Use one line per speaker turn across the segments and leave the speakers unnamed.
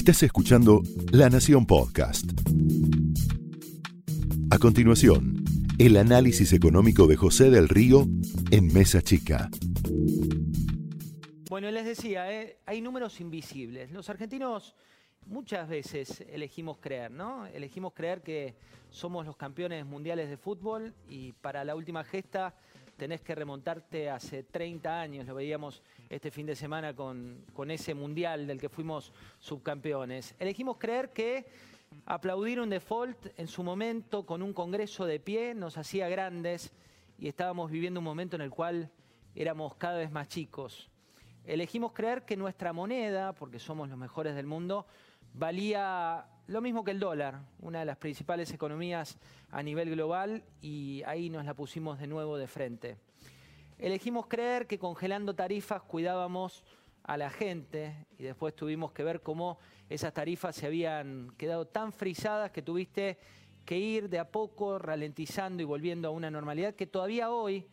Estás escuchando La Nación Podcast. A continuación, el análisis económico de José del Río en Mesa Chica.
Bueno, les decía, eh, hay números invisibles. Los argentinos muchas veces elegimos creer, ¿no? Elegimos creer que somos los campeones mundiales de fútbol y para la última gesta tenés que remontarte hace 30 años, lo veíamos este fin de semana con, con ese mundial del que fuimos subcampeones. Elegimos creer que aplaudir un default en su momento con un Congreso de pie nos hacía grandes y estábamos viviendo un momento en el cual éramos cada vez más chicos. Elegimos creer que nuestra moneda, porque somos los mejores del mundo, valía lo mismo que el dólar, una de las principales economías a nivel global, y ahí nos la pusimos de nuevo de frente. Elegimos creer que congelando tarifas cuidábamos a la gente y después tuvimos que ver cómo esas tarifas se habían quedado tan frisadas que tuviste que ir de a poco ralentizando y volviendo a una normalidad que todavía hoy,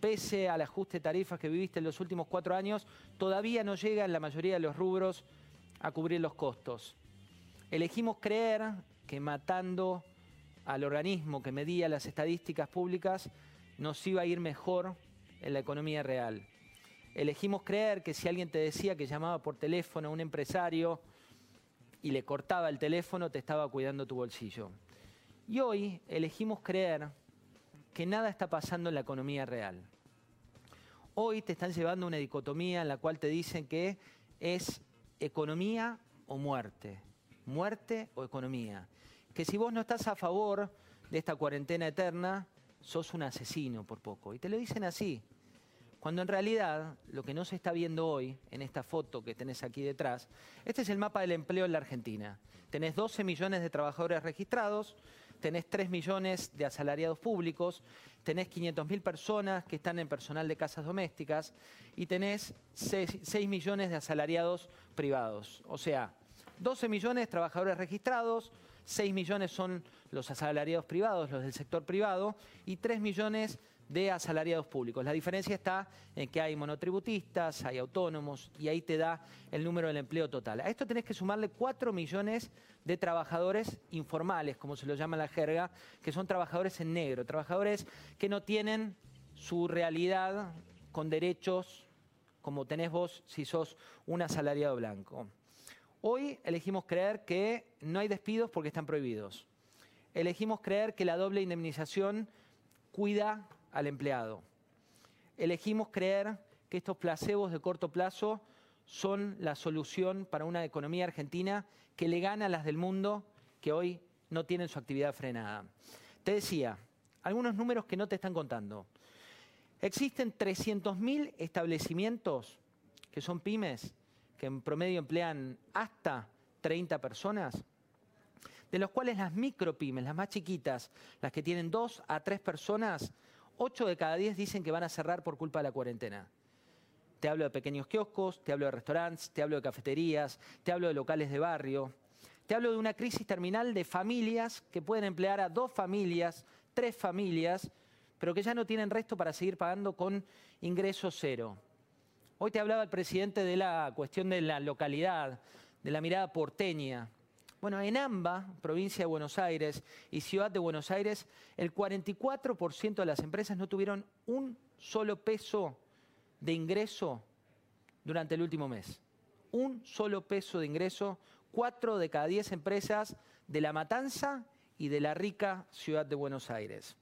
pese al ajuste de tarifas que viviste en los últimos cuatro años, todavía no llega en la mayoría de los rubros a cubrir los costos. Elegimos creer que matando al organismo que medía las estadísticas públicas nos iba a ir mejor en la economía real. Elegimos creer que si alguien te decía que llamaba por teléfono a un empresario y le cortaba el teléfono, te estaba cuidando tu bolsillo. Y hoy elegimos creer que nada está pasando en la economía real. Hoy te están llevando una dicotomía en la cual te dicen que es economía o muerte muerte o economía. Que si vos no estás a favor de esta cuarentena eterna, sos un asesino por poco. Y te lo dicen así. Cuando en realidad lo que no se está viendo hoy, en esta foto que tenés aquí detrás, este es el mapa del empleo en la Argentina. Tenés 12 millones de trabajadores registrados, tenés 3 millones de asalariados públicos, tenés 500.000 personas que están en personal de casas domésticas y tenés 6, 6 millones de asalariados privados. O sea, 12 millones de trabajadores registrados, 6 millones son los asalariados privados, los del sector privado, y 3 millones de asalariados públicos. La diferencia está en que hay monotributistas, hay autónomos, y ahí te da el número del empleo total. A esto tenés que sumarle 4 millones de trabajadores informales, como se lo llama la jerga, que son trabajadores en negro, trabajadores que no tienen su realidad con derechos como tenés vos si sos un asalariado blanco. Hoy elegimos creer que no hay despidos porque están prohibidos. Elegimos creer que la doble indemnización cuida al empleado. Elegimos creer que estos placebos de corto plazo son la solución para una economía argentina que le gana a las del mundo que hoy no tienen su actividad frenada. Te decía, algunos números que no te están contando. Existen 300.000 establecimientos que son pymes que en promedio emplean hasta 30 personas, de los cuales las micropymes, las más chiquitas, las que tienen dos a tres personas, 8 de cada 10 dicen que van a cerrar por culpa de la cuarentena. Te hablo de pequeños kioscos, te hablo de restaurantes, te hablo de cafeterías, te hablo de locales de barrio, te hablo de una crisis terminal de familias que pueden emplear a dos familias, tres familias, pero que ya no tienen resto para seguir pagando con ingreso cero. Hoy te hablaba el presidente de la cuestión de la localidad, de la mirada porteña. Bueno, en AMBA, provincia de Buenos Aires y ciudad de Buenos Aires, el 44% de las empresas no tuvieron un solo peso de ingreso durante el último mes. Un solo peso de ingreso, cuatro de cada diez empresas de La Matanza y de la rica ciudad de Buenos Aires.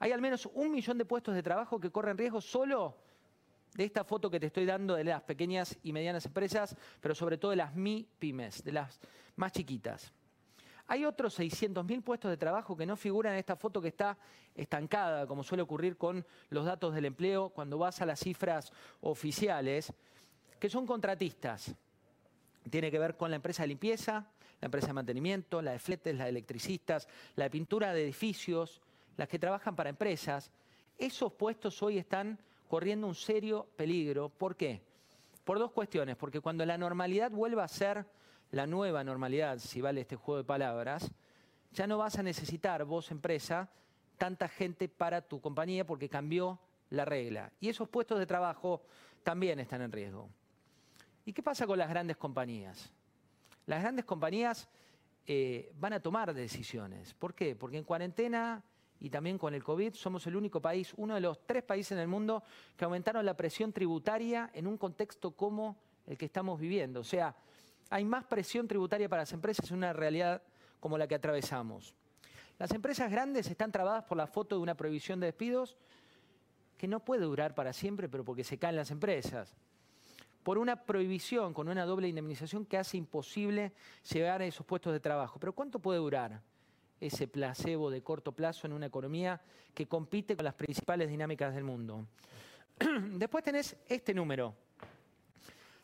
Hay al menos un millón de puestos de trabajo que corren riesgo solo de esta foto que te estoy dando de las pequeñas y medianas empresas, pero sobre todo de las MIPYMES, de las más chiquitas. Hay otros 600.000 puestos de trabajo que no figuran en esta foto que está estancada, como suele ocurrir con los datos del empleo cuando vas a las cifras oficiales, que son contratistas. Tiene que ver con la empresa de limpieza, la empresa de mantenimiento, la de fletes, la de electricistas, la de pintura de edificios, las que trabajan para empresas. Esos puestos hoy están corriendo un serio peligro. ¿Por qué? Por dos cuestiones. Porque cuando la normalidad vuelva a ser la nueva normalidad, si vale este juego de palabras, ya no vas a necesitar vos, empresa, tanta gente para tu compañía porque cambió la regla. Y esos puestos de trabajo también están en riesgo. ¿Y qué pasa con las grandes compañías? Las grandes compañías eh, van a tomar decisiones. ¿Por qué? Porque en cuarentena y también con el COVID somos el único país, uno de los tres países en el mundo que aumentaron la presión tributaria en un contexto como el que estamos viviendo. O sea, hay más presión tributaria para las empresas en una realidad como la que atravesamos. Las empresas grandes están trabadas por la foto de una prohibición de despidos que no puede durar para siempre, pero porque se caen las empresas. Por una prohibición con una doble indemnización que hace imposible llegar a esos puestos de trabajo. Pero ¿cuánto puede durar ese placebo de corto plazo en una economía que compite con las principales dinámicas del mundo? Después tenés este número.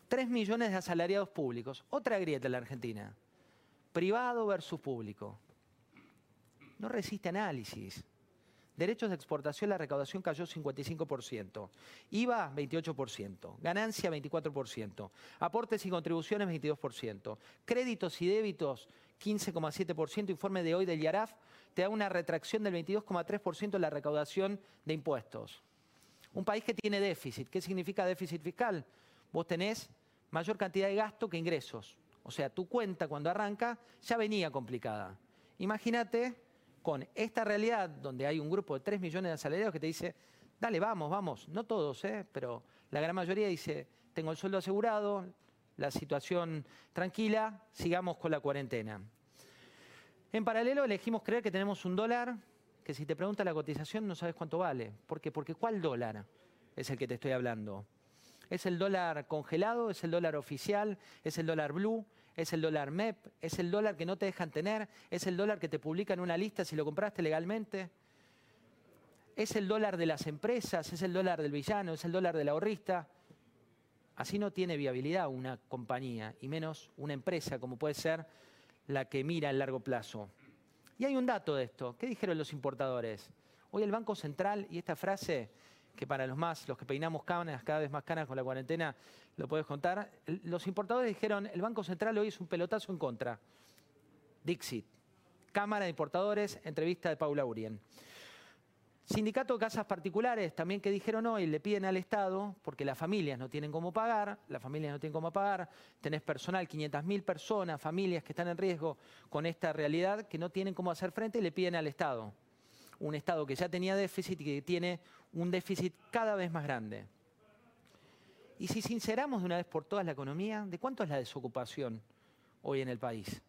3 millones de asalariados públicos. Otra grieta en la Argentina. Privado versus público. No resiste análisis. Derechos de exportación, la recaudación cayó 55%. IVA, 28%. Ganancia, 24%. Aportes y contribuciones, 22%. Créditos y débitos, 15,7%. Informe de hoy del IARAF te da una retracción del 22,3% en la recaudación de impuestos. Un país que tiene déficit. ¿Qué significa déficit fiscal? Vos tenés mayor cantidad de gasto que ingresos. O sea, tu cuenta cuando arranca ya venía complicada. Imagínate con esta realidad donde hay un grupo de 3 millones de asalariados que te dice, dale, vamos, vamos, no todos, ¿eh? pero la gran mayoría dice, tengo el sueldo asegurado, la situación tranquila, sigamos con la cuarentena. En paralelo elegimos creer que tenemos un dólar que si te pregunta la cotización no sabes cuánto vale. ¿Por qué? Porque ¿cuál dólar es el que te estoy hablando? ¿Es el dólar congelado? ¿Es el dólar oficial? ¿Es el dólar blue? es el dólar MEP, es el dólar que no te dejan tener, es el dólar que te publica en una lista si lo compraste legalmente, es el dólar de las empresas, es el dólar del villano, es el dólar del ahorrista. Así no tiene viabilidad una compañía, y menos una empresa como puede ser la que mira a largo plazo. Y hay un dato de esto. ¿Qué dijeron los importadores? Hoy el Banco Central, y esta frase que para los más, los que peinamos canas, cada vez más canas con la cuarentena, lo puedes contar. Los importadores dijeron, el Banco Central hoy es un pelotazo en contra. Dixit. Cámara de Importadores, entrevista de Paula Urien. Sindicato de casas particulares también que dijeron hoy, le piden al Estado, porque las familias no tienen cómo pagar, las familias no tienen cómo pagar, tenés personal, 500.000 personas, familias que están en riesgo con esta realidad, que no tienen cómo hacer frente y le piden al Estado. Un Estado que ya tenía déficit y que tiene un déficit cada vez más grande. Y si sinceramos de una vez por todas la economía, ¿de cuánto es la desocupación hoy en el país?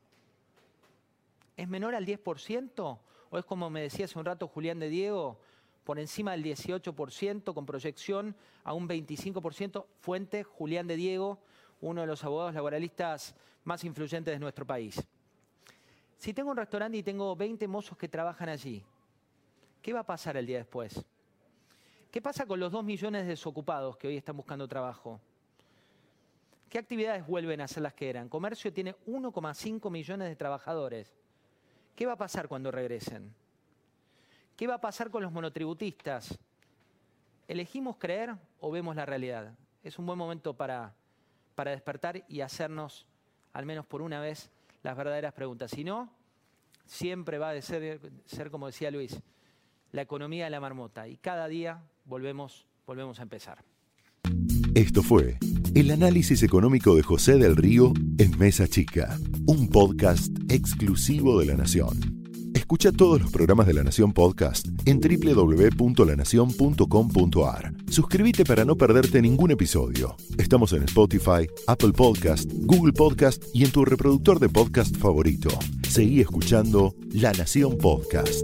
¿Es menor al 10% o es como me decía hace un rato Julián de Diego, por encima del 18% con proyección a un 25%? Fuente Julián de Diego, uno de los abogados laboralistas más influyentes de nuestro país. Si tengo un restaurante y tengo 20 mozos que trabajan allí, ¿qué va a pasar el día después? ¿Qué pasa con los dos millones de desocupados que hoy están buscando trabajo? ¿Qué actividades vuelven a ser las que eran? Comercio tiene 1,5 millones de trabajadores. ¿Qué va a pasar cuando regresen? ¿Qué va a pasar con los monotributistas? ¿Elegimos creer o vemos la realidad? Es un buen momento para, para despertar y hacernos, al menos por una vez, las verdaderas preguntas. Si no, siempre va a ser, ser como decía Luis, la economía de la marmota. Y cada día volvemos, volvemos a empezar.
Esto fue el análisis económico de José del Río en Mesa Chica, un podcast exclusivo de La Nación. Escucha todos los programas de La Nación Podcast en www.lanacion.com.ar. Suscríbete para no perderte ningún episodio. Estamos en Spotify, Apple Podcast, Google Podcast y en tu reproductor de podcast favorito. Seguí escuchando La Nación Podcast.